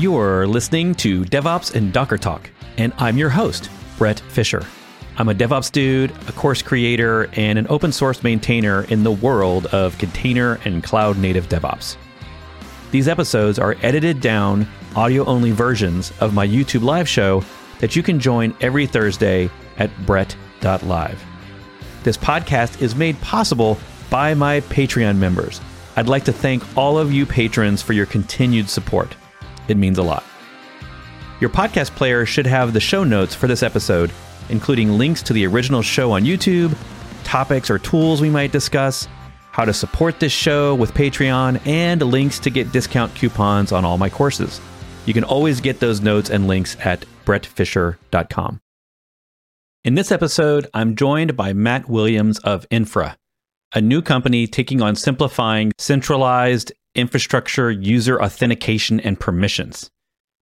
You're listening to DevOps and Docker Talk, and I'm your host, Bret Fisher. I'm a DevOps dude, a course creator, and an open source maintainer in the world of container and cloud native DevOps. These episodes are edited down, audio only versions of my YouTube live show that you can join every Thursday at bret.live. This podcast is made possible by my Patreon members. I'd like to thank all of you patrons for your continued support. It means a lot. Your podcast player should have the show notes for this episode, including links to the original show on YouTube, topics or tools we might discuss, how to support this show with Patreon, and links to get discount coupons on all my courses. You can always get those notes and links at bretfisher.com. In this episode, I'm joined by Matt Williams of Infra, a new company taking on simplifying centralized infrastructure, user authentication, and permissions.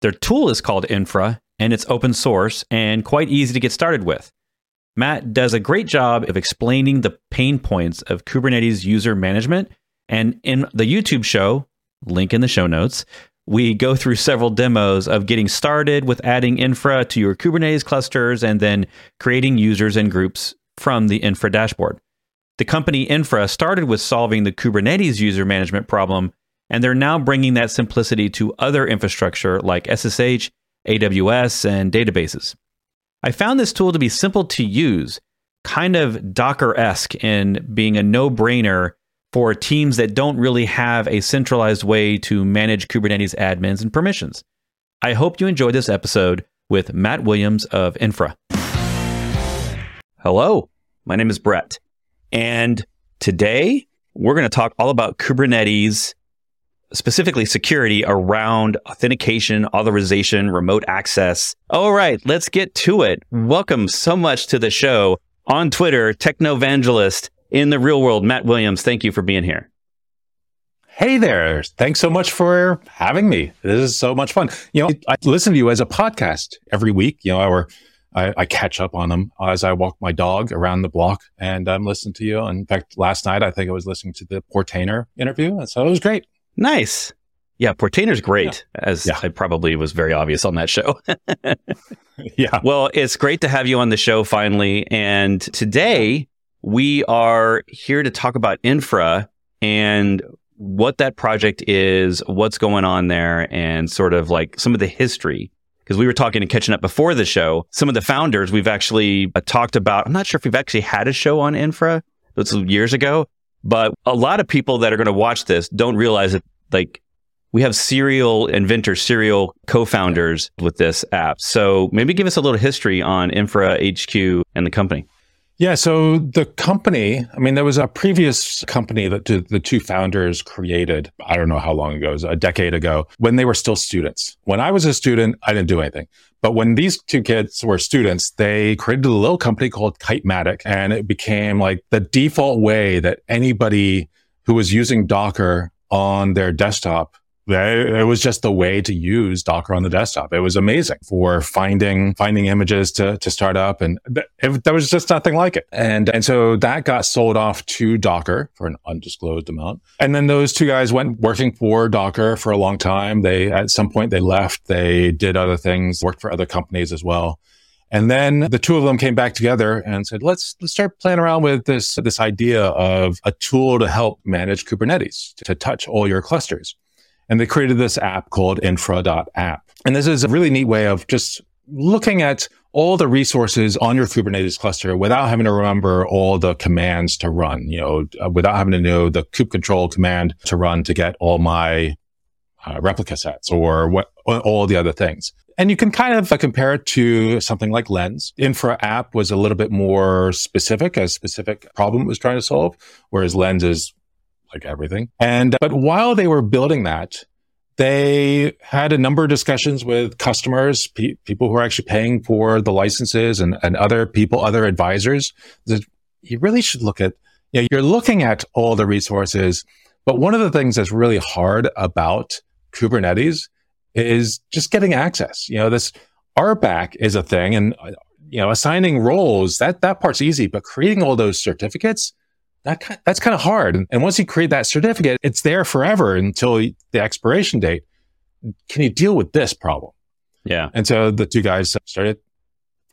Their tool is called Infra, and it's open source and quite easy to get started with. Matt does a great job of explaining the pain points of Kubernetes user management. And in the YouTube show, link in the show notes, we go through several demos of getting started with adding infra to your Kubernetes clusters and then creating users and groups from the infra dashboard. The company Infra started with solving the Kubernetes user management problem, and they're now bringing that simplicity to other infrastructure like SSH, AWS, and databases. I found this tool to be simple to use, kind of Docker esque in being a no brainer for teams that don't really have a centralized way to manage Kubernetes admins and permissions. I hope you enjoyed this episode with Matt Williams of Infra. Hello, my name is Bret. And today we're going to talk all about Kubernetes, specifically security around authentication, authorization, remote access. All right, let's get to it. Welcome so much to the show on Twitter, Technovangelist in the real world, Matt Williams. Thank you for being here. Hey there. Thanks so much for having me. This is so much fun. You know, I listen to you as a podcast every week. You know, our I, I, catch up on them as I walk my dog around the block and um, I'm listening to you. In fact, last night, I think I was listening to the Portainer interview. And so it was great. Nice. Yeah, Portainer's great, yeah. as yeah. I probably was very obvious on that show. yeah. Well, it's great to have you on the show finally. And today we are here to talk about infra and what that project is, what's going on there, and sort of like some of the history because we were talking and catching up before the show. Some of the founders we've actually uh, talked about. I'm not sure if we've actually had a show on infra. Was years ago, but a lot of people that are going to watch this don't realize that like we have serial inventors, serial co-founders with this app. So maybe give us a little history on Infra HQ and the company. Yeah, so the company, I mean, there was a previous company that the two founders created, I don't know how long ago, a decade ago, when they were still students. When I was a student, I didn't do anything. But when these two kids were students, they created a little company called Kitematic, and it became like the default way that anybody who was using Docker on their desktop it was just the way to use Docker on the desktop. It was amazing for finding finding images to to start up, and it, there was just nothing like it. And and so that got sold off to Docker for an undisclosed amount. And then those two guys went working for Docker for a long time. They at some point they left. They did other things, worked for other companies as well. And then the two of them came back together and said, let's, let's start playing around with this, this idea of a tool to help manage Kubernetes, to touch all your clusters. And they created this app called infra.app. And this is a really neat way of just looking at all the resources on your Kubernetes cluster without having to remember all the commands to run, you know, uh, without having to know the kubectl command to run to get all my uh, replica sets or what, all the other things. And you can kind of uh, compare it to something like Lens. Infra app was a little bit more specific, a specific problem it was trying to solve, whereas Lens is like everything. And, but while they were building that, they had a number of discussions with customers, pe- people who are actually paying for the licenses and, and other people, other advisors that you really should look at, you know, you're looking at all the resources. But one of the things that's really hard about Kubernetes is just getting access. You know, this RBAC is a thing and, you know, assigning roles, that, that part's easy, but creating all those certificates, that that's kind of hard. And once you create that certificate, it's there forever until the expiration date. can you deal with this problem? Yeah. And so the two guys started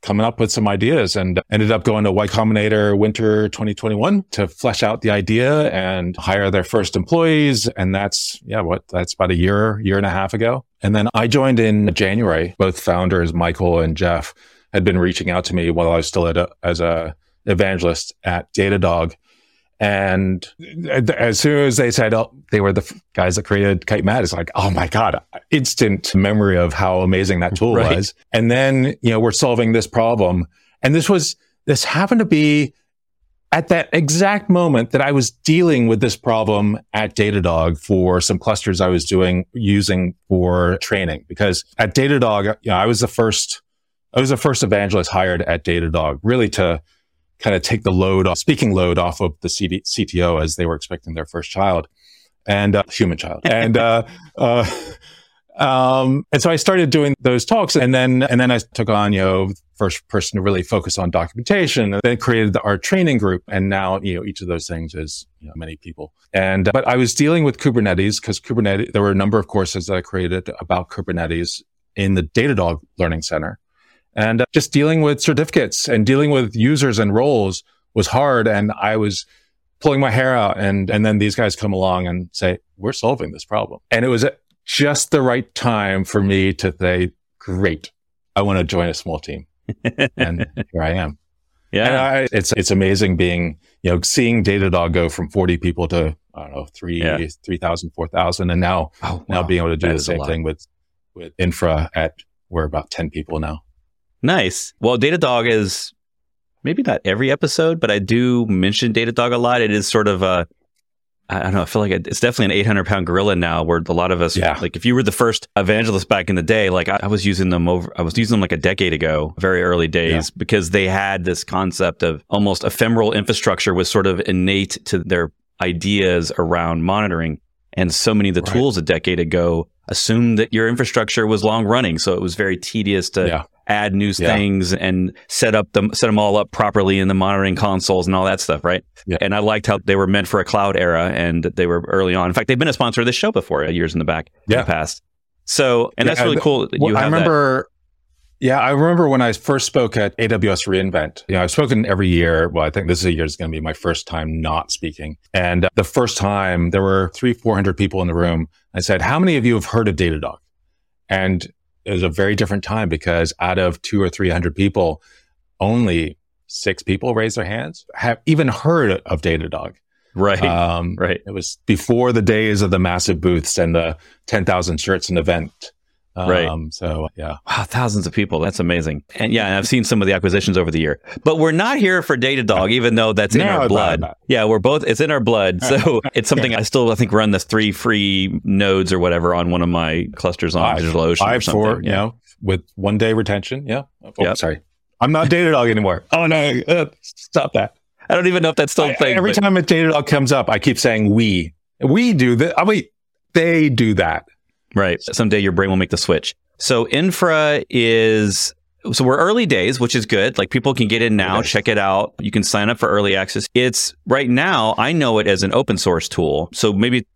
coming up with some ideas and ended up going to Y Combinator winter 2021 to flesh out the idea and hire their first employees. And that's, yeah, what, that's about a year, year and a half ago. And then I joined in January. Both founders, Michael and Jeff, had been reaching out to me while I was still at a, as a evangelist at Datadog and as soon as they said, oh, they were the guys that created Kitematic, it's like, oh my God, instant memory of how amazing that tool right. was. And then, you know, we're solving this problem. And this was, this happened to be at that exact moment that I was dealing with this problem at Datadog for some clusters I was doing using for training. Because at Datadog, you know, I was the first, I was the first evangelist hired at Datadog really to kind of take the load off, speaking load off of the CD, CTO as they were expecting their first child and uh, human child. And, uh, uh, um, and so I started doing those talks and then, and then I took on, you know, first person to really focus on documentation and then created the, our training group. And now, you know, each of those things is, you know, many people. And, but I was dealing with Kubernetes because Kubernetes, there were a number of courses that I created about Kubernetes in the Datadog Learning Center. And uh, just dealing with certificates and dealing with users and roles was hard. And I was pulling my hair out. And, and then these guys come along and say, we're solving this problem. And it was just the right time for me to say, great, I want to join a small team. and here I am. Yeah. I, it's, it's amazing being, you know, seeing Datadog go from 40 people to, I don't know, three, yeah. 3,000, 4,000. And now, oh, wow. now being able to do that the same thing with, with infra at, we're about 10 people now. Nice. Well, Datadog is maybe not every episode, but I do mention Datadog a lot. It is sort of a, I don't know, I feel like it's definitely an 800 pound gorilla now where a lot of us, yeah. like if you were the first evangelist back in the day, like I, I, was using them over, I was using them like a decade ago, very early days, yeah. because they had this concept of almost ephemeral infrastructure was sort of innate to their ideas around monitoring. And so many of the right. tools a decade ago assumed that your infrastructure was long running. So it was very tedious to yeah add new yeah. things and set up them set them all up properly in the monitoring consoles and all that stuff, right? Yeah. And I liked how they were meant for a cloud era and they were early on. In fact, they've been a sponsor of this show before, uh, years in the back, yeah. in the past. So, and yeah, that's really cool. Well, I remember. That. Yeah, I remember when I first spoke at AWS reInvent. You know, I've spoken every year. Well, I think this is a year is going to be my first time not speaking. And the first time there were three, 400 people in the room. I said, how many of you have heard of Datadog? And it was a very different time because out of two or 300 people, only six people raised their hands, have even heard of Datadog. Right. Um, right. It was before the days of the massive booths and the 10,000 shirts an event. Um, right. So yeah. Wow, thousands of people. That's amazing. And yeah, I've seen some of the acquisitions over the year. But we're not here for Datadog, even though that's in no, our blood. Yeah, we're both. It's in our blood. So it's something I still I think run the three free nodes or whatever on one of my clusters on five, DigitalOcean five, or something. Four, yeah. You know, with one day retention. Yeah. Oh, yep. sorry. I'm not Datadog anymore. Oh no, uh, stop that. I don't even know if that's still a thing. Every but... time a Datadog comes up, I keep saying we. We do that. I mean, they do that. Right. Someday your brain will make the switch. So infra is so we're early days, which is good. Like people can get in now, check it out. You can sign up for early access. It's right now, I know it as an open source tool. So maybe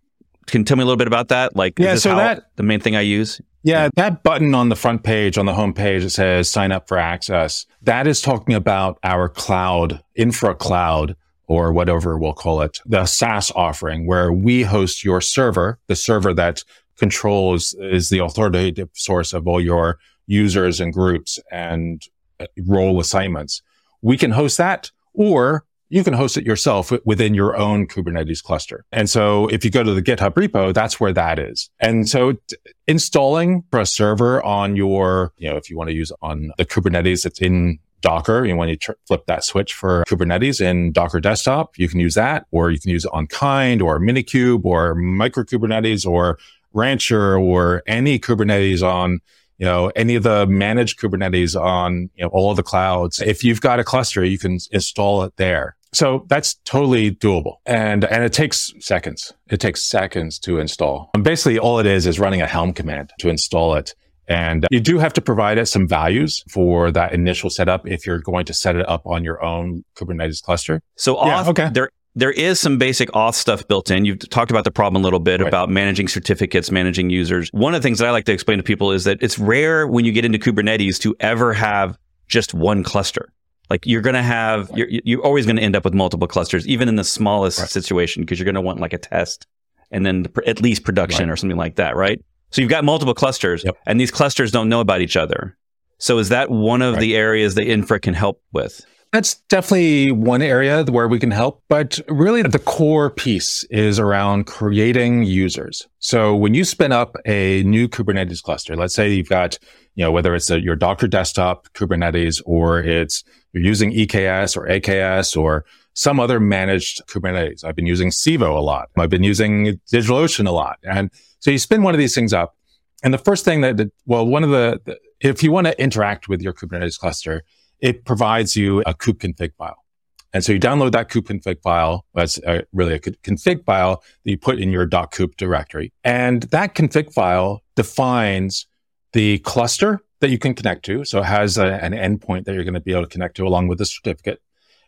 can tell me a little bit about that? Like, yeah, so that the main thing I use. Yeah, that button on the front page, on the home page, it says sign up for access. That is talking about our cloud, infra cloud, or whatever we'll call it, the SaaS offering, where we host your server, the server that controls is the authoritative source of all your users and groups and uh, role assignments. We can host that or you can host it yourself within your own Kubernetes cluster. And so if you go to the GitHub repo, that's where that is. And so t- installing for a server on your, you know, if you want to use on the Kubernetes that's in Docker, you know, when you tr- flip that switch for Kubernetes in Docker desktop, you can use that, or you can use it on Kind or Minikube or Micro Kubernetes or Rancher or any Kubernetes on, you know, any of the managed Kubernetes on, you know, all of the clouds. If you've got a cluster, you can install it there. So that's totally doable. And, and it takes seconds. It takes seconds to install. And basically all it is is running a Helm command to install it. And you do have to provide it some values for that initial setup if you're going to set it up on your own Kubernetes cluster. So auth, yeah, okay. there there is some basic auth stuff built in. You've talked about the problem a little bit Right. about managing certificates, managing users. One of the things that I like to explain to people is that it's rare when you get into Kubernetes to ever have just one cluster. Like you're going to have, you're, you're always going to end up with multiple clusters, even in the smallest Right. situation, because you're going to want like a test and then the, pr- at least production Right. or something like that, right? So you've got multiple clusters Yep. and these clusters don't know about each other. So is that one of Right. the areas that Infra can help with? That's definitely one area where we can help, but really the core piece is around creating users. So when you spin up a new Kubernetes cluster, let's say you've got, you know, whether it's a, your Docker desktop Kubernetes or it's you're using EKS or AKS or some other managed Kubernetes. I've been using Civo a lot. I've been using DigitalOcean a lot. And so you spin one of these things up. And the first thing that, well, one of the, the if you want to interact with your Kubernetes cluster, it provides you a kube config file. And so you download that kube config file. That's uh, really a config file that you put in your .kube directory. And that config file defines the cluster that you can connect to. So it has a, an endpoint that you're going to be able to connect to along with the certificate.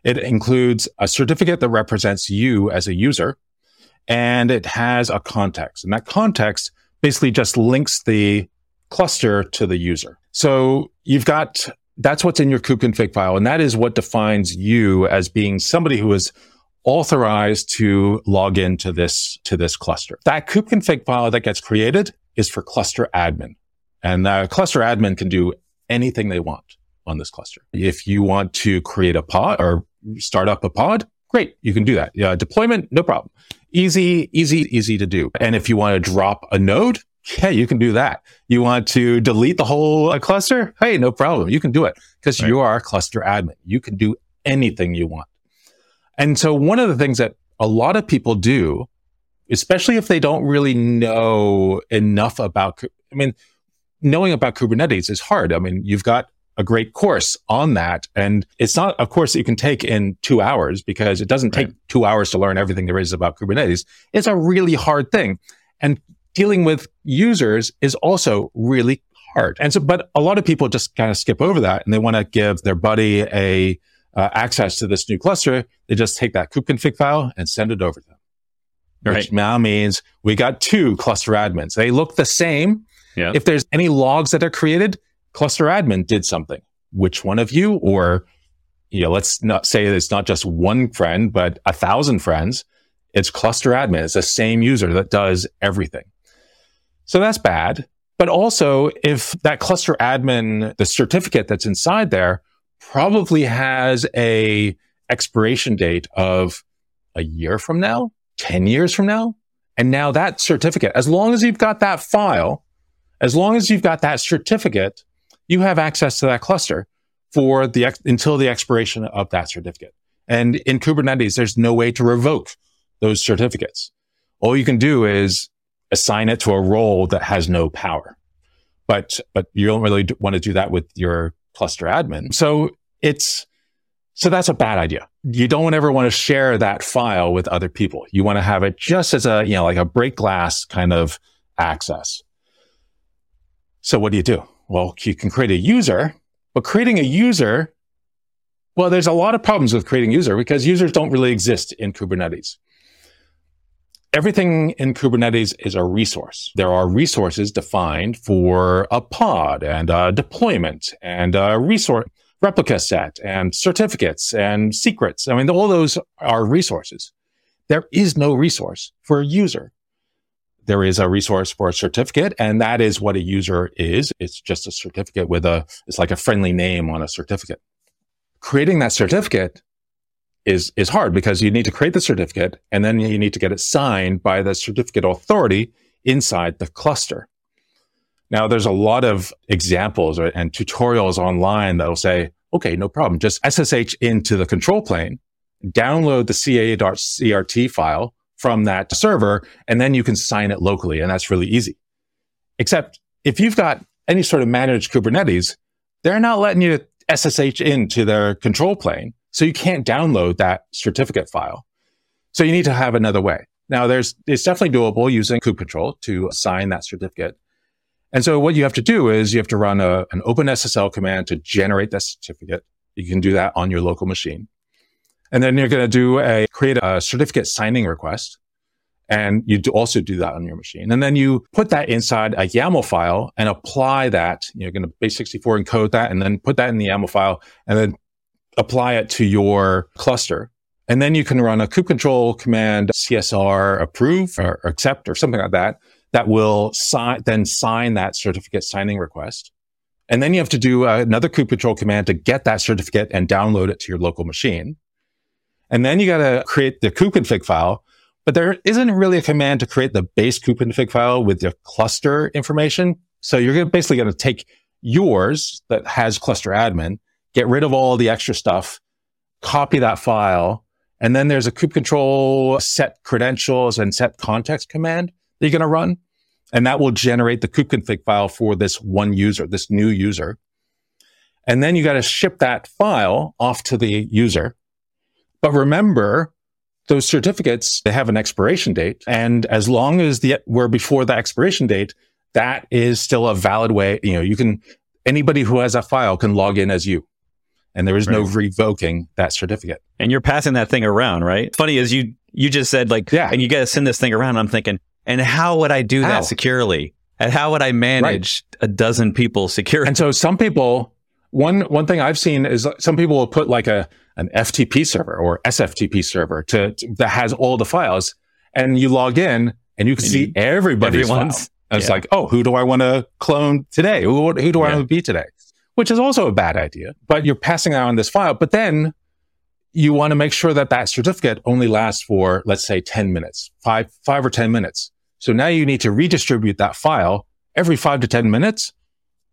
It includes a certificate that represents you as a user and it has a context. And that context basically just links the cluster to the user. So you've got that's what's in your kube config file. And that is what defines you as being somebody who is authorized to log into this, to this cluster. That kube config file that gets created is for cluster admin. And cluster admin can do anything they want on this cluster. If you want to create a pod or start up a pod, great. You can do that. Deployment, no problem. Easy, easy, easy to do. And if you want to drop a node, yeah, you can do that. You want to delete the whole uh, cluster? Hey, no problem. You can do it because Right. you are a cluster admin. You can do anything you want. And so one of the things that a lot of people do, especially if they don't really know enough about, I mean, knowing about Kubernetes is hard. I mean, you've got a great course on that. And it's not a course that you can take in two hours because it doesn't take two hours to learn everything there is about Kubernetes. It's a really hard thing. And dealing with users is also really hard. And so, but a lot of people just kind of skip over that and they want to give their buddy a uh, access to this new cluster. They just take that kube config file and send it over to them. Right. Which now means we got two cluster admins. They look the same. Yeah. If there's any logs that are created, cluster admin did something. Which one of you, or you know, let's not say it's not just one friend, but a thousand friends. It's cluster admin. It's the same user that does everything. So that's bad. But also, if that cluster admin, the certificate that's inside there probably has a expiration date of a year from now, 10 years from now. And now that certificate, as long as you've got that file, as long as you've got that certificate, you have access to that cluster for the ex- until the expiration of that certificate. And in Kubernetes, there's no way to revoke those certificates. All you can do is assign it to a role that has no power. But but you don't really want to do that with your cluster admin. So it's so that's a bad idea. You don't ever want to share that file with other people. You want to have it just as a, you know, like a break glass kind of access. So what do you do? Well, you can create a user, but creating a user, well, there's a lot of problems with creating user because users don't really exist in Kubernetes. Everything in Kubernetes is a resource. There are resources defined for a pod and a deployment and a resource replica set and certificates and secrets. I mean, all those are resources. There is no resource for a user. There is a resource for a certificate, and that is what a user is. It's just a certificate with a, it's like a friendly name on a certificate. Creating that certificate is, is hard because you need to create the certificate and then you need to get it signed by the certificate authority inside the cluster. Now, there's a lot of examples and tutorials online that'll say, okay, no problem. Just SSH into the control plane, download the ca.crt file from that server, and then you can sign it locally. And that's really easy. Except if you've got any sort of managed Kubernetes, they're not letting you SSH into their control plane. So you can't download that certificate file. So you need to have another way. Now there's, it's definitely doable using kube control to assign that certificate. And so what you have to do is you have to run a, an OpenSSL command to generate that certificate. You can do that on your local machine. And then you're going to do a create a certificate signing request. And you do also do that on your machine. And then you put that inside a YAML file and apply that. You're going to base64 encode that and then put that in the YAML file and then apply it to your cluster. And then you can run a kubectl command CSR approve or accept or something like that that will sign, then sign that certificate signing request. And then you have to do uh, another kubectl command to get that certificate and download it to your local machine. And then you got to create the kubeconfig file, but there isn't really a command to create the base kubeconfig file with your cluster information. So you're basically going to take yours that has cluster admin, get rid of all the extra stuff, copy that file, and then there's a kubectl set credentials and set context command that you're going to run. And that will generate the kubeconfig file for this one user, this new user. And then you got to ship that file off to the user. But remember, those certificates, they have an expiration date. And as long as the, we're before the expiration date, that is still a valid way. You know, you can, anybody who has a file can log in as you. And there is right. no revoking that certificate. And you're passing that thing around, right? Funny is you, you just said like, yeah, and you got to send this thing around. I'm thinking, and how would I do how? that securely? And how would I manage right. a dozen people securely? And so some people, one one thing I've seen is some people will put like a an FTP server or SFTP server to, to that has all the files, and you log in and you can and see everybody's files. And yeah. it's like, oh, who do I want to clone today? Who, who do I want to be today? Which is also a bad idea. But you're passing out on this file. But then you want to make sure that that certificate only lasts for, let's say, 10 minutes, five, five or 10 minutes. So now you need to redistribute that file every five to 10 minutes.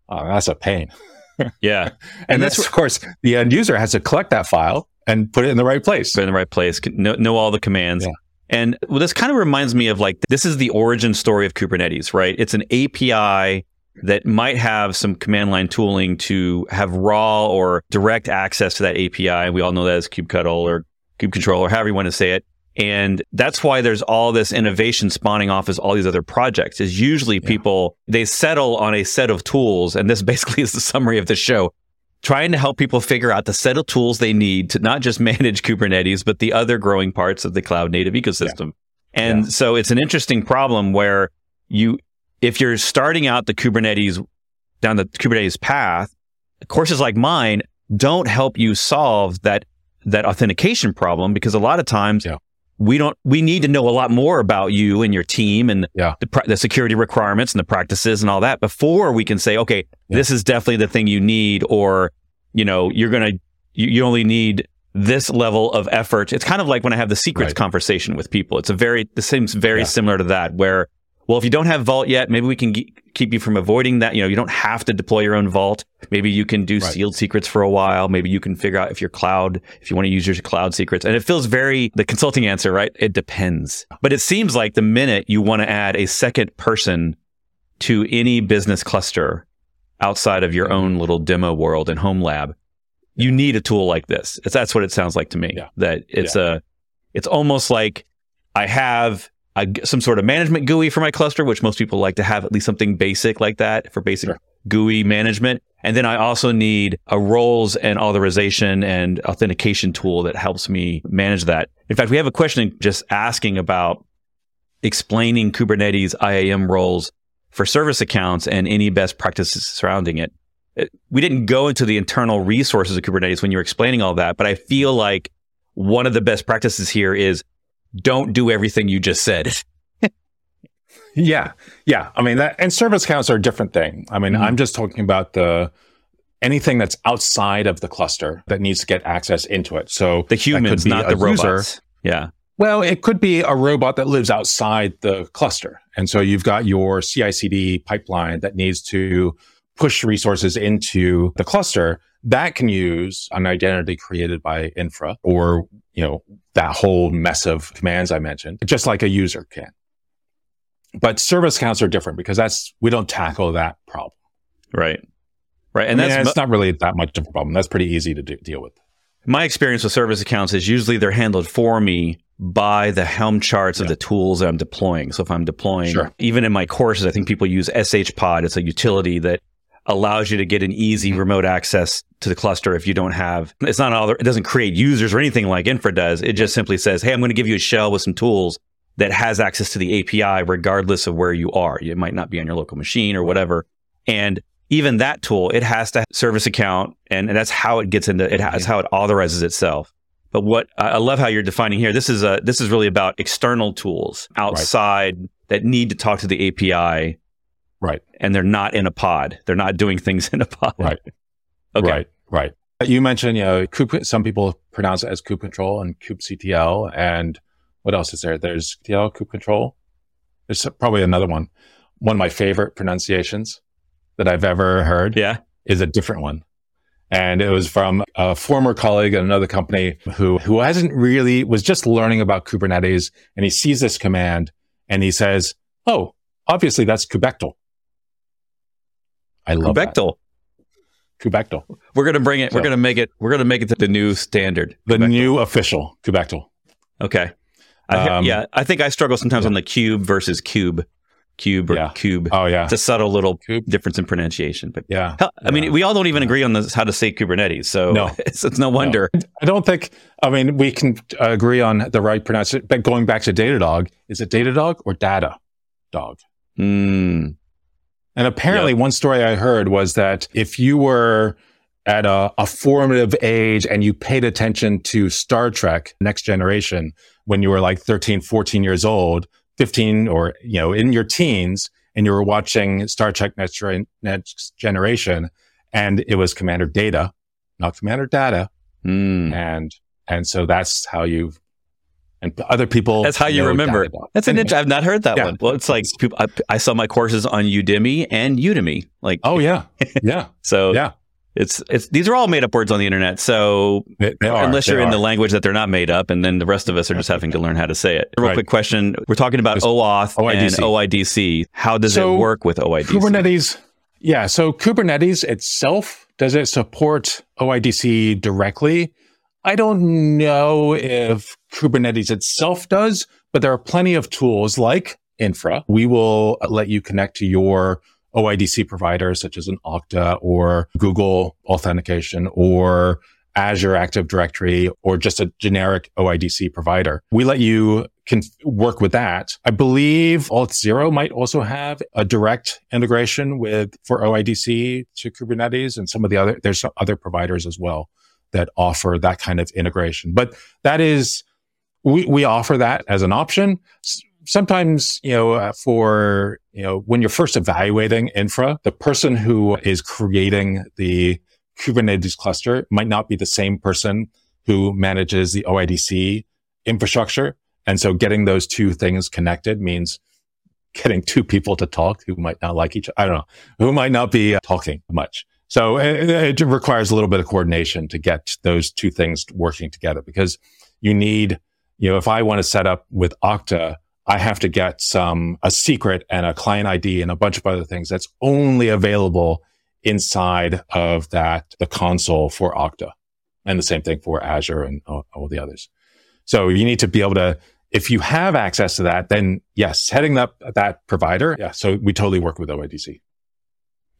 Oh, that's a pain. yeah. and, and that's, of course, the end user has to collect that file and put it in the right place. Put it in the right place, know, know all the commands. Yeah. And well, this kind of reminds me of like, this is the origin story of Kubernetes, right? It's an API that might have some command line tooling to have raw or direct access to that API. We all know that as kubectl or kubectl or however you want to say it. And that's why there's all this innovation spawning off as all these other projects is usually yeah. people, they settle on a set of tools. And this basically is the summary of the show, trying to help people figure out the set of tools they need to not just manage Kubernetes, but the other growing parts of the cloud native ecosystem. Yeah. And yeah. so it's an interesting problem where you, if you're starting out the Kubernetes down the Kubernetes path, courses like mine don't help you solve that that authentication problem because a lot of times yeah we don't we need to know a lot more about you and your team and yeah. the, the security requirements and the practices and all that before we can say okay yeah. this is definitely the thing you need or you know you're gonna you, you, only need this level of effort it's kind of like when i have the secrets right. conversation with people it's a very this seems very similar to that where well, if you don't have Vault yet, maybe we can g- keep you from avoiding that. You know, you don't have to deploy your own Vault. Maybe you can do right. sealed secrets for a while. Maybe you can figure out if your cloud, if you want to use your cloud secrets. And it feels very the consulting answer, right? It depends. But it seems like the minute you want to add a second person to any business cluster outside of your own little demo world and home lab, you need a tool like this. It's, that's what it sounds like to me. Yeah. That it's yeah. a, it's almost like I have a, some sort of management GUI for my cluster, which most people like to have at least something basic like that for basic sure. GUI management. And then I also need a roles and authorization and authentication tool that helps me manage that. In fact, we have a question just asking about explaining Kubernetes IAM roles for service accounts and any best practices surrounding it. it. We didn't go into the internal resources of Kubernetes when you were explaining all that, but I feel like one of the best practices here is don't do everything you just said. yeah. Yeah. I mean, that, and service accounts are a different thing. I mean, mm-hmm. I'm just talking about the, anything that's outside of the cluster that needs to get access into it. So the humans, not the robots. User. Yeah. Well, it could be a robot that lives outside the cluster. And so you've got your CI CD pipeline that needs to push resources into the cluster that can use an identity created by infra or, you know, that whole mess of commands I mentioned, just like a user can. But service accounts are different because that's, we don't tackle that problem. Right. Right. And I mean, that's not really that much of a problem. That's pretty easy to do, deal with. My experience with service accounts is usually they're handled for me by the Helm charts yeah. of the tools that I'm deploying. So if I'm deploying, sure. even in my courses, I think people use SHPod. It's a utility that allows you to get an easy mm-hmm. remote access to the cluster if you don't have it's not all it doesn't create users or anything like infra does. It just simply says hey i'm going to give you a shell with some tools that has access to the api regardless of where you are. It might not be on your local machine or whatever. And even that tool it has to have service account and, and that's how it gets into it has how it authorizes itself. But what i love how you're defining here this is a this is really about external tools outside right. that need to talk to the api Right. And they're not in a pod. They're not doing things in a pod. Right. Okay. Right. Right. You mentioned, you know, kube, some people pronounce it as kube control and kubectl. And what else is there? There's TL kube control. There's probably another one. One of my favorite pronunciations that I've ever heard. Yeah. Is a different one. And it was from a former colleague at another company who, who hasn't really, was just learning about Kubernetes. And he sees this command and he says, Oh, obviously that's kubectl. I love Kubectl. Kubectl. We're gonna bring it. So, we're gonna make it. We're gonna make it the new standard. The new official Kubectl. Okay. I, um, yeah, I think I struggle sometimes yeah. on the cube versus cube, cube or yeah. cube. Oh yeah, it's a subtle little cube. difference in pronunciation. But yeah, hell, I mean, we all don't even agree on this, how to say Kubernetes. So no. it's, it's no wonder. No. I don't think. I mean, we can agree on the right pronunciation. But going back to Datadog, is it Datadog or Data Dog? Hmm. And apparently, yep. one story I heard was that if you were at a, a, formative age and you paid attention to Star Trek Next Generation when you were like 13, 14 years old, 15 or, you know, in your teens and you were watching Star Trek Next, Next Generation and it was Commander Data, not Commander Data. Mm. And, and so that's how you and other people. That's how you remember. That's an interesting. I've not heard that yeah. one. Well, it's like I, I saw my courses on Udemy and Udemy. Like, oh yeah, yeah. so yeah, it's it's these are all made up words on the internet. So they, they are, unless you're in are. the language that they're not made up, and then the rest of us are just having to learn how to say it. Real right. quick question: We're talking about just OAuth OIDC. and OIDC. How does so it work with OIDC? Kubernetes. Yeah. So Kubernetes itself does it support OIDC directly? I don't know if Kubernetes itself does, but there are plenty of tools like Infra. We will let you connect to your OIDC providers such as an Okta or Google authentication or Azure Active Directory or just a generic OIDC provider. We let you can work with that. I believe Auth0 might also have a direct integration with for OIDC to Kubernetes and some of the other, there's other providers as well that offer that kind of integration. But that is, we, we offer that as an option. Sometimes, you know, uh, for, you know, when you're first evaluating infra, the person who is creating the Kubernetes cluster might not be the same person who manages the OIDC infrastructure. And so getting those two things connected means getting two people to talk who might not like each other. I don't know, who might not be talking much. So it, it, requires a little bit of coordination to get those two things working together because you need, you know, if I want to set up with Okta, I have to get some, a secret and a client ID and a bunch of other things that's only available inside of that, the console for Okta. And the same thing for Azure and all, all the others. So you need to be able to, if you have access to that, then yes, setting up that provider. Yeah. So we totally work with OIDC.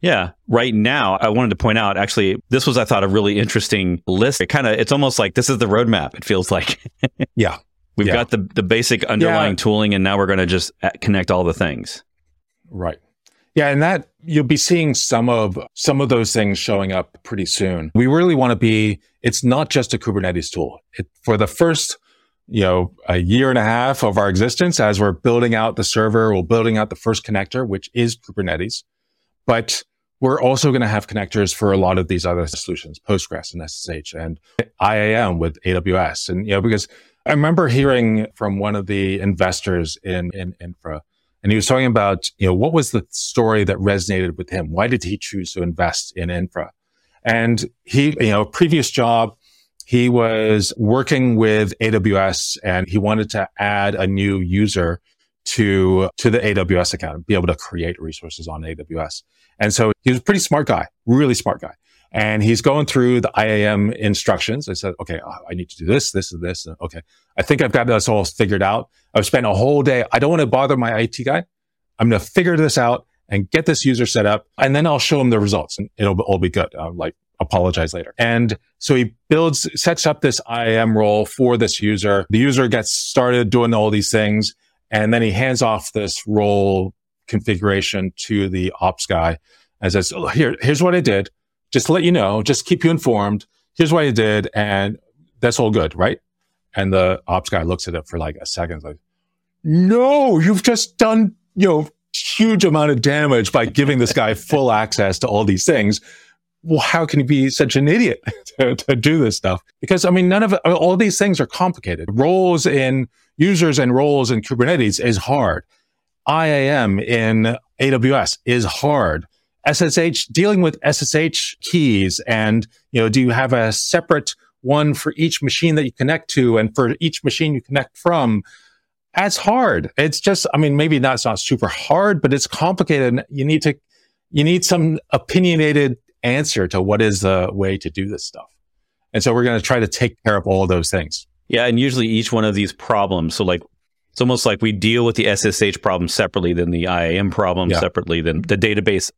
Yeah. Right now, I wanted to point out actually, this was, I thought, a really interesting list. It kind of, it's almost like this is the roadmap, it feels like. yeah. We've yeah. got the, the basic underlying yeah. tooling, and now we're going to just uh, connect all the things. Right. Yeah, and that you'll be seeing some of some of those things showing up pretty soon. We really want to be. It's not just a Kubernetes tool. It, for the first, you know, a year and a half of our existence, as we're building out the server, we're building out the first connector, which is Kubernetes. But we're also going to have connectors for a lot of these other solutions, Postgres and SSH and IAM with AWS. And, you know, because I remember hearing from one of the investors in, in infra, and he was talking about, you know, what was the story that resonated with him? Why did he choose to invest in infra? And he, you know, previous job, he was working with AWS and he wanted to add a new user to, to the AWS account, be able to create resources on AWS. And so he was a pretty smart guy, really smart guy. And he's going through the IAM instructions. I said, okay, uh, I need to do this, this, and this. Okay. I think I've got this all figured out. I've spent a whole day. I don't want to bother my IT guy. I'm going to figure this out and get this user set up. And then I'll show him the results and it'll all be good. I'll like apologize later. And so he builds, sets up this IAM role for this user. The user gets started doing all these things. And then he hands off this role configuration to the ops guy and says, oh, here, here's what I did. Just to let you know, just keep you informed. Here's what I did. And that's all good, right? And the ops guy looks at it for like a second, like, no, you've just done, you know, huge amount of damage by giving this guy full access to all these things. Well, how can you be such an idiot to, to do this stuff? Because I mean, none of it, all these things are complicated. Roles in users and roles in Kubernetes is hard. IAM in AWS is hard. SSH dealing with SSH keys and, you know, do you have a separate one for each machine that you connect to and for each machine you connect from? That's hard. It's just, I mean, maybe not, it's not super hard, but it's complicated. And you need to, you need some opinionated answer to what is the way to do this stuff. And so we're going to try to take care of all those things. Yeah. And usually each one of these problems, so like it's almost like we deal with the SSH problem separately than the IAM problem yeah. separately than the database,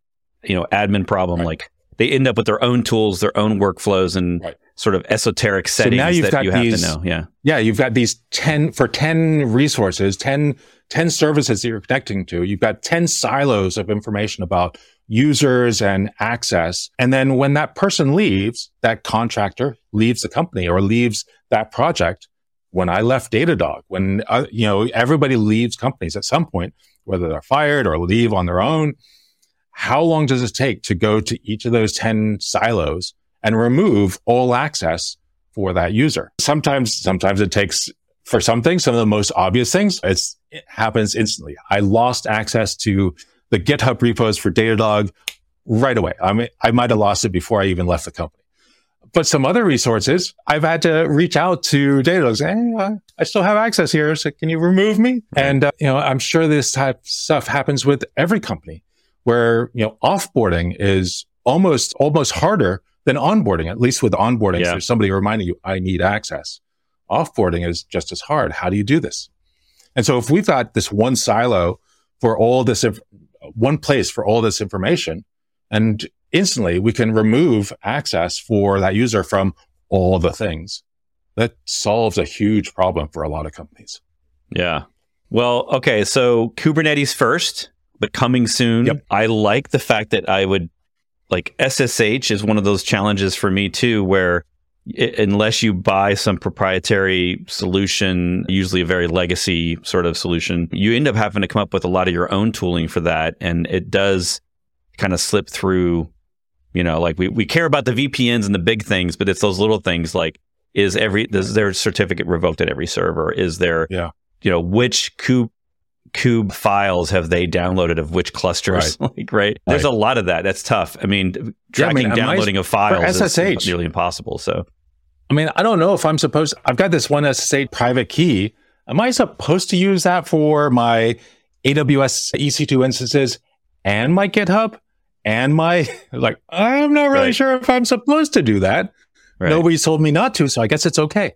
you know, admin problem. Right. Like they end up with their own tools, their own workflows, and right. sort of esoteric settings so now you've that got you these, have to know. Yeah. Yeah. You've got these 10 for 10 resources, 10, 10 services that you're connecting to. You've got 10 silos of information about users and access. And then when that person leaves, that contractor leaves the company or leaves that project, when I left Datadog, when, uh, you know, everybody leaves companies at some point, whether they're fired or leave on their own, how long does it take to go to each of those 10 silos and remove all access for that user? Sometimes, sometimes it takes for some things, some of the most obvious things, it happens instantly. I lost access to the GitHub repos for Datadog right away. I mean, I might have lost it before I even left the company. But some other resources, I've had to reach out to Datadog, say, hey, I still have access here. So can you remove me? Right. And, uh, you know, I'm sure this type of stuff happens with every company where, you know, offboarding is almost, almost harder than onboarding. At least with onboarding, yeah. there's somebody reminding you, I need access. Offboarding is just as hard. How do you do this? And so if we've got this one silo for all this, one place for all this information, and instantly we can remove access for that user from all the things. That solves a huge problem for a lot of companies. Yeah. Well, okay. So Kubernetes first, but coming soon. Yep. I like the fact that I would like SSH is one of those challenges for me too, where it, unless you buy some proprietary solution, usually a very legacy sort of solution, you end up having to come up with a lot of your own tooling for that. And it does kind of slip through you know, like we, we care about the VPNs and the big things, but it's those little things like is every is their certificate revoked at every server? Is there yeah. you know, which kube kube files have they downloaded of which clusters? Right. like, right? There's a lot of that. That's tough. I mean, tracking yeah, I mean, downloading I, of files SSH, is nearly impossible. So I mean, I don't know if I'm supposed I've got this one SSH private key. Am I supposed to use that for my AWS EC2 instances and my GitHub? and my like i'm not really right. sure if i'm supposed to do that right. nobody told me not to so i guess it's okay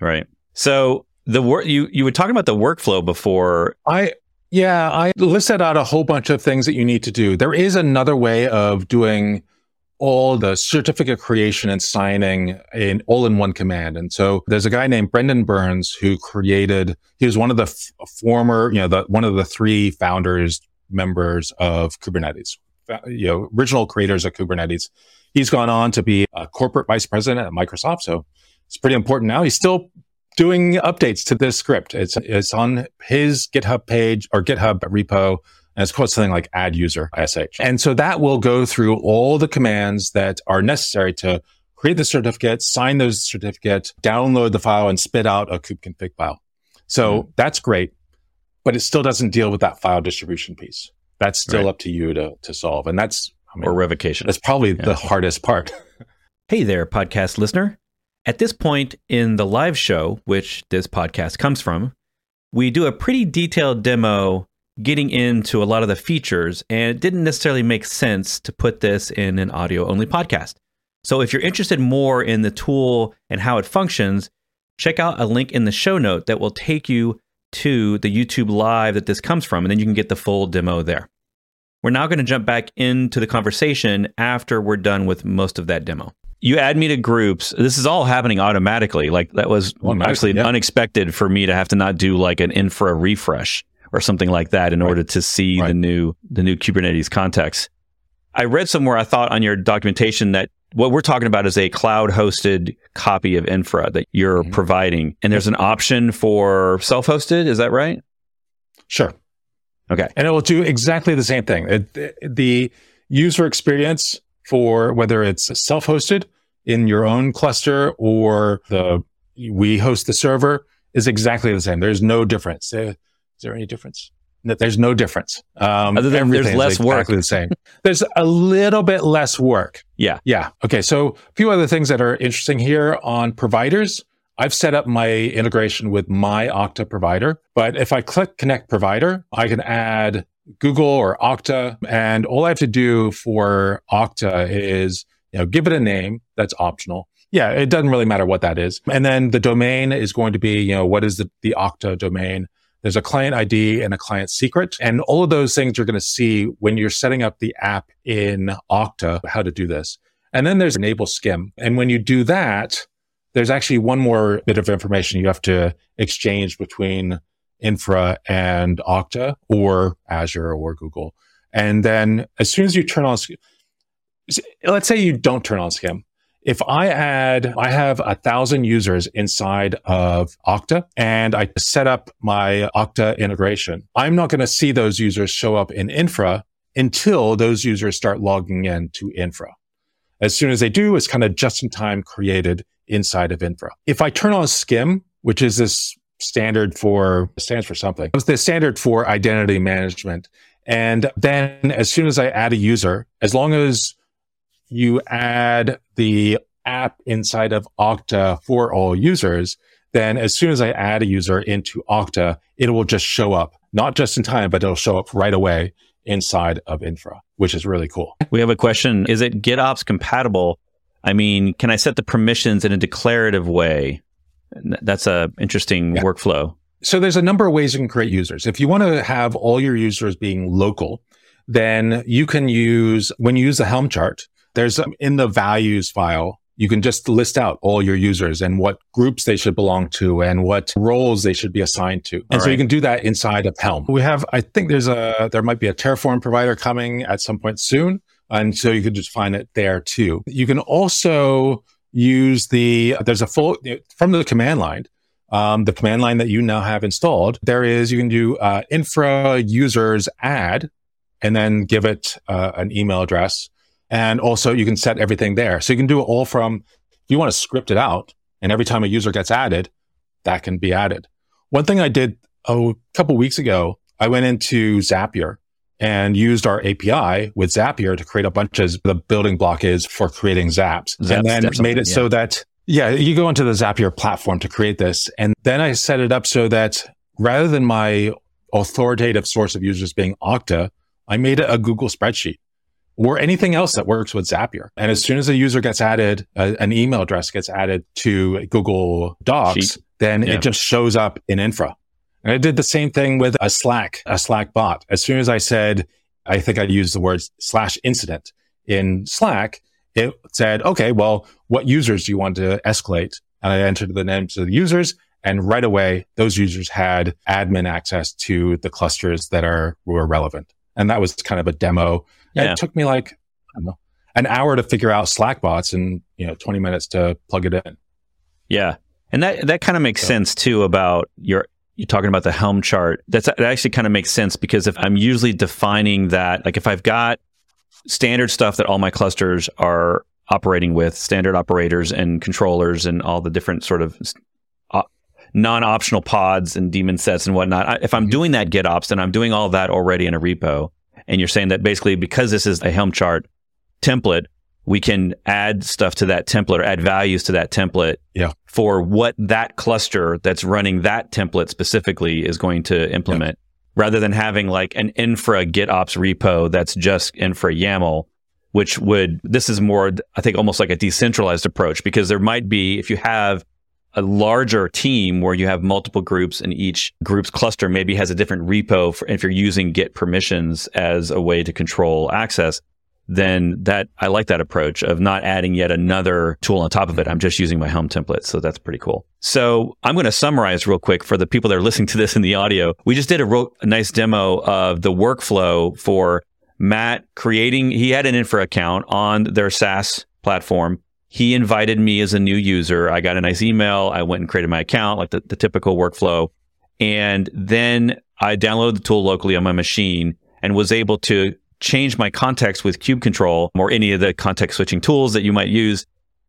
right so the work you you were talking about the workflow before i yeah i listed out a whole bunch of things that you need to do there is another way of doing all the certificate creation and signing in all in one command. And so there's a guy named Brendan Burns who created, he was one of the f- former, you know, the, one of the three founders members of Kubernetes, you know, original creators of Kubernetes. He's gone on to be a corporate vice president at Microsoft. So it's pretty important now. He's still doing updates to this script. It's, it's on his GitHub page or GitHub repo. And it's called something like add user sh. And so that will go through all the commands that are necessary to create the certificate, sign those certificates, download the file and spit out a kubeconfig file. So mm-hmm. that's great, but it still doesn't deal with that file distribution piece. That's still right. up to you to to solve, and that's I mean, or revocation. That's probably yeah. the hardest part. hey there, podcast listener. At this point in the live show, which this podcast comes from, we do a pretty detailed demo getting into a lot of the features, and it didn't necessarily make sense to put this in an audio only podcast. So if you're interested more in the tool and how it functions, check out a link in the show note that will take you to the YouTube live that this comes from, and then you can get the full demo there. We're now going to jump back into the conversation after we're done with most of that demo. You add me to groups. This is all happening automatically. Like that was actually yeah. unexpected for me to have to not do like an infra refresh or something like that in right. order to see right. the new the new Kubernetes context. I read somewhere I thought on your documentation that what we're talking about is a cloud hosted copy of infra that you're mm-hmm. providing and there's an option for self hosted, is that right? Sure. Okay. And it will do exactly the same thing. It, the user experience for whether it's self hosted in your own cluster or the we host the server is exactly the same. There's no difference. Is there any difference? No, there's no difference. Um, Other than there's less exactly work. Exactly the same. there's a little bit less work. Yeah. Yeah. Okay. So a few other things that are interesting here on providers. I've set up my integration with my Okta provider, but if I click connect provider, I can add Google or Okta. And all I have to do for Okta is, you know, give it a name that's optional. Yeah, it doesn't really matter what that is. And then the domain is going to be, you know, what is the, the Okta domain? There's a client ID and a client secret. And all of those things you're going to see when you're setting up the app in Okta, how to do this. And then there's enable SCIM. And when you do that, there's actually one more bit of information you have to exchange between Infra and Okta or Azure or Google. And then as soon as you turn on, let's say you don't turn on SCIM, if I add, I have a thousand users inside of Okta and I set up my Okta integration. I'm not going to see those users show up in infra until those users start logging in to infra. As soon as they do, it's kind of just in time created inside of infra. If I turn on SCIM, which is this standard for, stands for something, it's the standard for identity management. And then as soon as I add a user, as long as you add the app inside of Okta for all users, then as soon as I add a user into Okta, it will just show up, not just in time, but it'll show up right away inside of infra, which is really cool. We have a question. Is it GitOps compatible? I mean, can I set the permissions in a declarative way? That's a interesting yeah. workflow. So there's a number of ways you can create users. If you want to have all your users being local, then you can use, when you use the Helm chart, there's um, in the values file, you can just list out all your users and what groups they should belong to and what roles they should be assigned to. And all so right. you can do that inside of Helm. We have, I think there's a, there might be a Terraform provider coming at some point soon. And so you can just find it there too. You can also use the, there's a full, from the command line, um, the command line that you now have installed, there is, you can do uh, infra users add and then give it uh, an email address and also you can set everything there. So you can do it all from, you want to script it out and every time a user gets added, that can be added. One thing I did oh, a couple weeks ago, I went into Zapier and used our API with Zapier to create a bunch of the building block is for creating Zaps, Zaps and then made it yeah. so that, yeah, you go into the Zapier platform to create this. And then I set it up so that rather than my authoritative source of users being Okta, I made it a Google spreadsheet or anything else that works with Zapier. And as soon as a user gets added, uh, an email address gets added to Google Docs, Sheet. then yeah. it just shows up in infra. And I did the same thing with a Slack, a Slack bot. As soon as I said, I think I used the word slash incident in Slack, it said, okay, well, what users do you want to escalate? And I entered the names of the users. And right away, those users had admin access to the clusters that are were relevant. And that was kind of a demo yeah. It took me like, I don't know, an hour to figure out Slack bots and, you know, 20 minutes to plug it in. Yeah. And that, that kind of makes so. sense too about your, you're talking about the Helm chart. That's, that actually kind of makes sense because if I'm usually defining that, like if I've got standard stuff that all my clusters are operating with, standard operators and controllers and all the different sort of non-optional pods and daemon sets and whatnot. I, if I'm mm-hmm. doing that GitOps, then I'm doing all that already in a repo. And you're saying that basically because this is a Helm chart template, we can add stuff to that template or add values to that template yeah. for what that cluster that's running that template specifically is going to implement yeah. rather than having like an infra GitOps repo that's just infra YAML, which would, this is more, I think, almost like a decentralized approach because there might be, if you have a larger team where you have multiple groups and each group's cluster maybe has a different repo for, if you're using git permissions as a way to control access then that I like that approach of not adding yet another tool on top of it. I'm just using my Helm template. So that's pretty cool. So I'm going to summarize real quick for the people that are listening to this in the audio. We just did a, ro- a nice demo of the workflow for Matt creating, he had an infra account on their SaaS platform. He invited me as a new user. I got a nice email. I went and created my account, like the, the typical workflow. And then I downloaded the tool locally on my machine and was able to change my context with Cube Control or any of the context switching tools that you might use.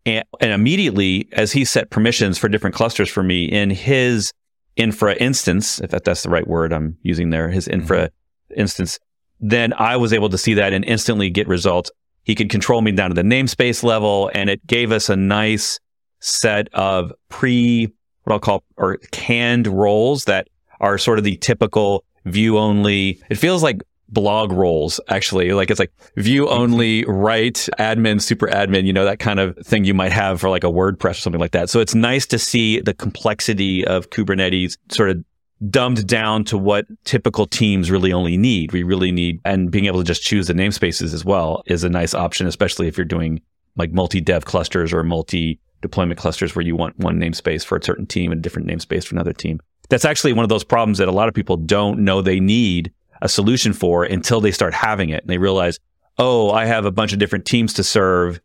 And, and, immediately, as he set permissions for different clusters for me in his infra instance, if that, that's the right word I'm using there, his infra mm-hmm. instance, then I was able to see that and instantly get results. He could control me down to the namespace level, and it gave us a nice set of pre, what I'll call, or canned roles that are sort of the typical view only. It feels like blog roles actually like it's like view only write admin super admin you know that kind of thing you might have for like a wordpress or something like that so it's nice to see the complexity of kubernetes sort of dumbed down to what typical teams really only need. We really need and being able to just choose the namespaces as well is a nice option especially if you're doing like multi dev clusters or multi deployment clusters where you want one namespace for a certain team and a different namespace for another team. That's actually one of those problems that a lot of people don't know they need a solution for until they start having it. And they realize, oh, I have a bunch of different teams to serve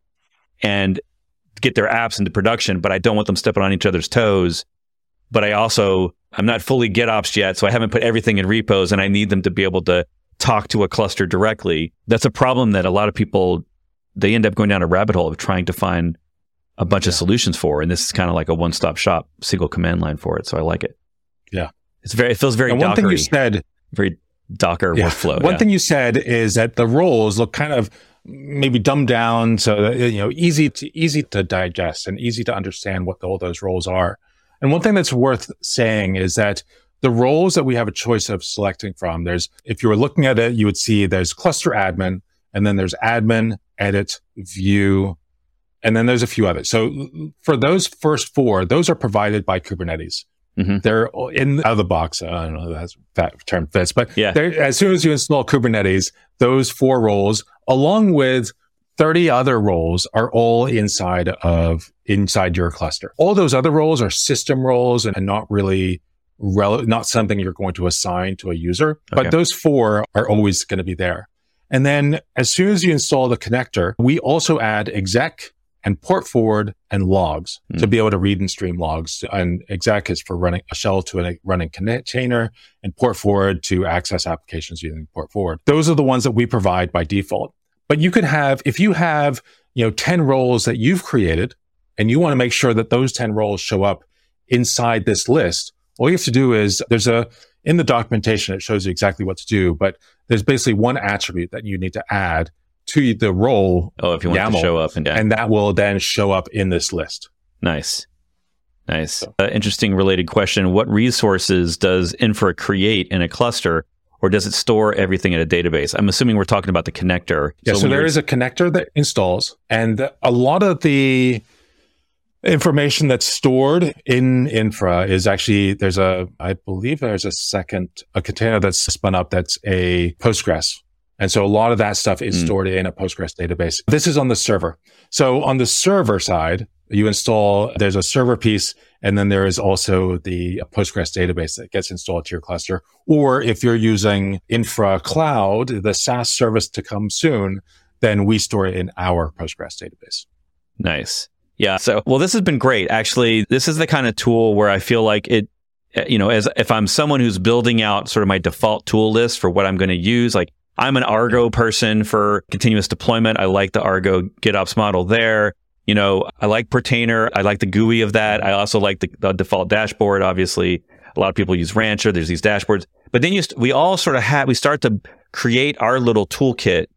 and get their apps into production, but I don't want them stepping on each other's toes. But I also, I'm not fully GitOps yet, so I haven't put everything in repos and I need them to be able to talk to a cluster directly. That's a problem that a lot of people, they end up going down a rabbit hole of trying to find a bunch yeah. of solutions for. And this is kind of like a one stop shop, single command line for it. So I like it. Yeah. It's very, it feels very and one thing you said, very Docker yeah. workflow. One yeah. thing you said is that the roles look kind of maybe dumbed down so that, you know easy to easy to digest and easy to understand what all those roles are. And one thing that's worth saying is that the roles that we have a choice of selecting from, there's if you were looking at it, you would see there's cluster admin, and then there's admin, edit, view, and then there's a few others. So for those first four, those are provided by Kubernetes. Mm-hmm. They're in out of the box. I don't know if that term fits, but yeah. as soon as you install Kubernetes, those four roles, along with 30 other roles, are all inside of inside your cluster. All those other roles are system roles and not really rel- not something you're going to assign to a user. Okay. But those four are always going to be there. And then as soon as you install the connector, we also add exec and port forward and logs mm. to be able to read and stream logs. And exec is for running a shell to a running container and port forward to access applications using port forward. Those are the ones that we provide by default. But you could have, if you have, you know, 10 roles that you've created and you want to make sure that those 10 roles show up inside this list, all you have to do is there's a, in the documentation, it shows you exactly what to do, but there's basically one attribute that you need to add to the role. Oh, if you want YAML, to show up and down. And that will then show up in this list. Nice. Nice. So. Uh, interesting related question. What resources does Infra create in a cluster or does it store everything in a database? I'm assuming we're talking about the connector. Yeah, so, so there is a connector that installs, and a lot of the information that's stored in infra is actually there's a I believe there's a second a container that's spun up that's a Postgres and so a lot of that stuff is mm. stored in a Postgres database. This is on the server. So on the server side, you install, there's a server piece, and then there is also the Postgres database that gets installed to your cluster. Or if you're using Infra Cloud, the SaaS service to come soon, then we store it in our Postgres database. Nice. Yeah. So, well, this has been great. Actually, this is the kind of tool where I feel like it, eh, you know, as if I'm someone who's building out sort of my default tool list for what I'm going to use, like I'm an Argo person for continuous deployment. I like the Argo GitOps model there. You know, I like Portainer. I like the GUI of that. I also like the, the default dashboard. Obviously, a lot of people use Rancher. There's these dashboards, but then you st- we all sort of have we start to create our little toolkit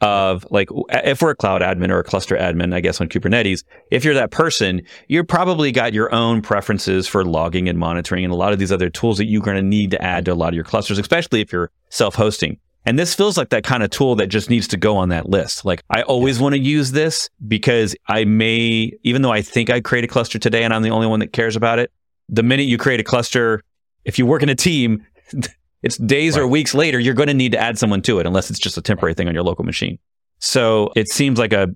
of like if we're a cloud admin or a cluster admin, I guess on Kubernetes, if you're that person, you're probably got your own preferences for logging and monitoring and a lot of these other tools that you're going to need to add to a lot of your clusters, especially if you're self-hosting. And this feels like that kind of tool that just needs to go on that list. Like I always yeah. want to use this because I may, even though I think I create a cluster today and I'm the only one that cares about it, the minute you create a cluster, if you work in a team, it's days right. or weeks later, you're going to need to add someone to it unless it's just a temporary thing on your local machine. So it seems like a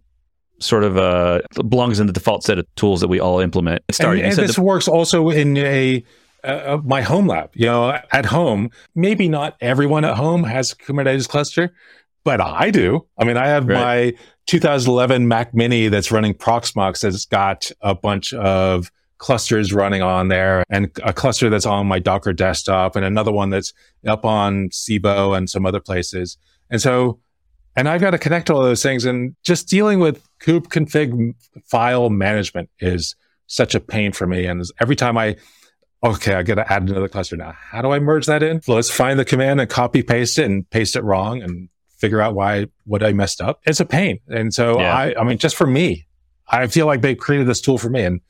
sort of a belongs in the default set of tools that we all implement. Starting, and, and this the, works also in a uh, my home lab. You know, at home, maybe not everyone at home has a Kubernetes cluster, but I do. I mean, I have right. my 2011 Mac Mini that's running Proxmox that's got a bunch of clusters running on there and a cluster that's on my Docker desktop and another one that's up on Civo and some other places. And so, and I've got to connect all those things and just dealing with kube config file management is such a pain for me. And every time I okay, I got to add another cluster now. How do I merge that in? Well, let's find the command and copy paste it and paste it wrong and figure out why what I messed up. It's a pain. And so yeah. I, I mean, just for me, I feel like they created this tool for me and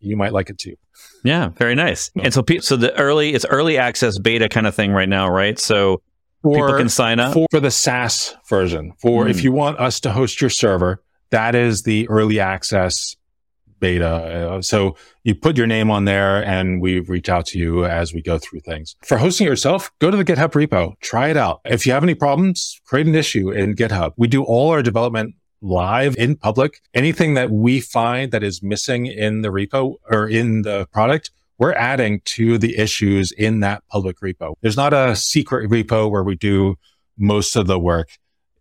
you might like it too. Yeah, very nice. And so, so the early, it's early access beta kind of thing right now, right? So for, people can sign up for, for the SaaS version. For mm. if you want us to host your server, that is the early access beta. Uh, so you put your name on there and we reach out to you as we go through things. For hosting yourself, go to the GitHub repo, try it out. If you have any problems, create an issue in GitHub. We do all our development live in public. Anything that we find that is missing in the repo or in the product, we're adding to the issues in that public repo. There's not a secret repo where we do most of the work.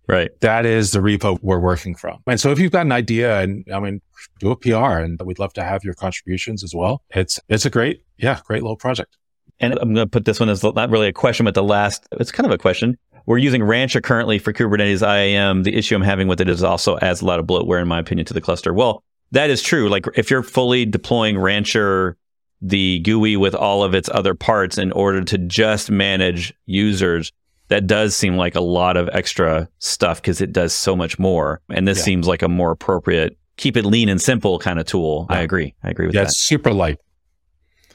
Right. That is the repo we're working from. And so if you've got an idea and I mean, do a PR and we'd love to have your contributions as well. It's, it's a great, yeah, great little project. And I'm going to put this one as not really a question, but the last, it's kind of a question. We're using Rancher currently for Kubernetes IAM. The issue I'm having with it is also adds a lot of bloatware, in my opinion, to the cluster. Well, that is true. Like if you're fully deploying Rancher, the GUI with all of its other parts in order to just manage users, that does seem like a lot of extra stuff because it does so much more. And this yeah. seems like a more appropriate, keep it lean and simple kind of tool. Yeah. I agree. I agree with yeah, that. It's super light.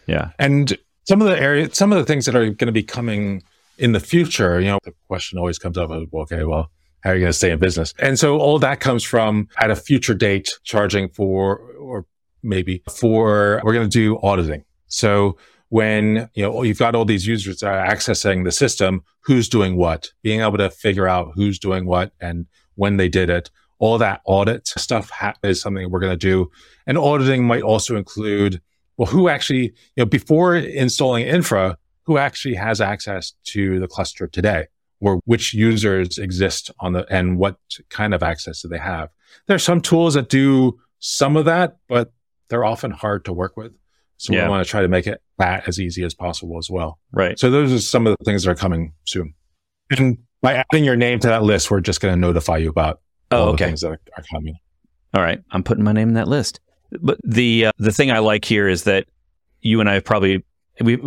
Yeah. And some of the areas, some of the things that are going to be coming in the future, you know, the question always comes up of, okay, well, how are you going to stay in business? And so all that comes from at a future date charging for, or maybe for, we're going to do auditing. So when you know you've got all these users accessing the system who's doing what? Being able to figure out who's doing what and when they did it. All that audit stuff ha- is something we're going to do. And auditing might also include well who actually you know before installing infra who actually has access to the cluster today? Or which users exist on the and what kind of access do they have? There are some tools that do some of that but they're often hard to work with so yeah. we want to try to make it that as easy as possible as well. Right. So those are some of the things that are coming soon. And by adding your name to that list, we're just going to notify you about oh, all okay. the things that are, are, coming. All right. I'm putting my name in that list. But the uh, the thing I like here is that you and I have probably we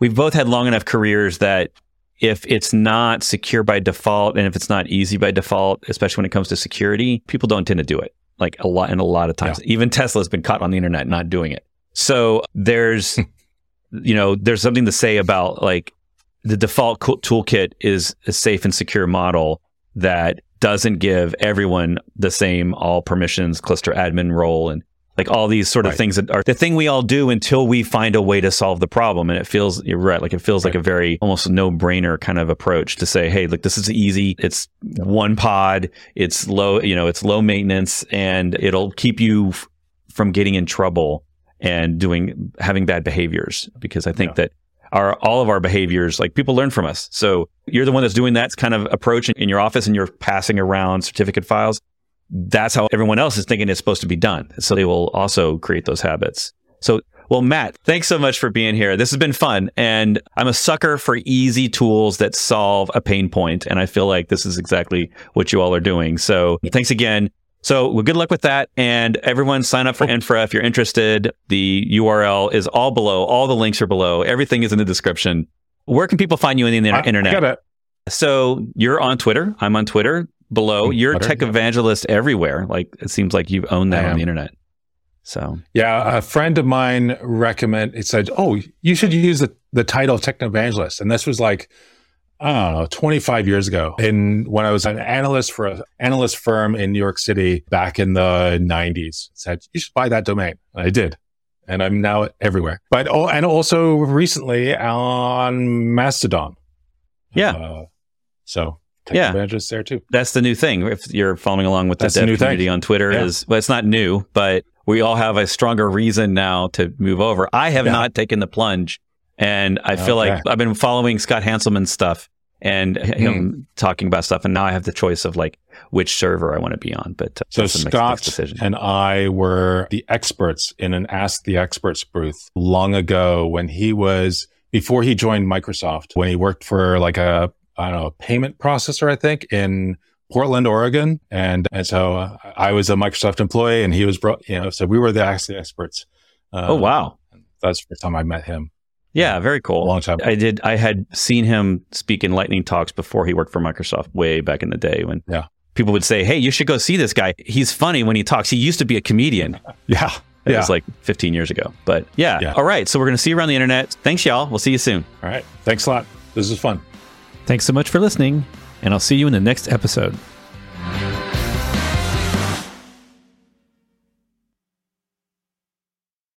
we've both had long enough careers that if it's not secure by default and if it's not easy by default, especially when it comes to security, people don't tend to do it. Like a lot and a lot of times. Yeah. Even Tesla's been caught on the internet not doing it. So there's, you know, there's something to say about like the default toolkit is a safe and secure model that doesn't give everyone the same all permissions cluster admin role and like all these sort of right. things that are the thing we all do until we find a way to solve the problem. And it feels, you're right, like it feels right. like a very almost no brainer kind of approach to say, hey, look, this is easy. It's one pod. It's low, you know, it's low maintenance and it'll keep you f- from getting in trouble and doing having bad behaviors because I think yeah. that our all of our behaviors like people learn from us. So you're the one that's doing that kind of approach in your office and you're passing around certificate files. That's how everyone else is thinking it's supposed to be done. So they will also create those habits. So well, Matt, thanks so much for being here. This has been fun. And I'm a sucker for easy tools that solve a pain point. And I feel like this is exactly what you all are doing. So thanks again. So well, good luck with that. And everyone sign up for Infra if you're interested. The URL is all below. All the links are below. Everything is in the description. Where can people find you in the I, internet? I so you're on Twitter. I'm on Twitter. Below, you're Twitter, tech yeah. evangelist everywhere. Like it seems like you've owned that on the internet. So yeah, a friend of mine recommend it said, "Oh, you should use the the title tech evangelist," and this was like I don't know, 25 years ago. And when I was an analyst for an analyst firm in New York City back in the 90s, said, you should buy that domain. And I did. And I'm now everywhere. But, oh, and also recently on Mastodon. Yeah. Uh, so take Yeah. advantages there too. That's the new thing. If you're following along with the That's the dev new thing. community on Twitter, Yeah. is well, it's not new, but we all have a stronger reason now to move over. I have Yeah. not taken the plunge, and I feel like I've been following Scott Hanselman's stuff and him Hmm. talking about stuff, and now I have the choice of like which server I want to be on. But uh, So that's the next- Scott and I were the experts in an Ask the Experts booth long ago when he was before he joined Microsoft, when he worked for like a I don't know payment processor, I think in Portland, Oregon, and and so uh, I was a Microsoft employee and he was brought, you know, so we were the Ask the Experts. Uh, oh wow, that's the first time I met him. Yeah, very cool. long time. I did. I had seen him speak in lightning talks before he worked for Microsoft way back in the day when Yeah. people would say, "Hey, you should go see this guy. He's funny when he talks. He used to be a comedian." Yeah, It yeah. was like 15 years ago. But yeah. Yeah. All right. So we're going to see you around the internet. Thanks, y'all. We'll see you soon. All right. Thanks a lot. This is fun. Thanks so much for listening, and I'll see you in the next episode.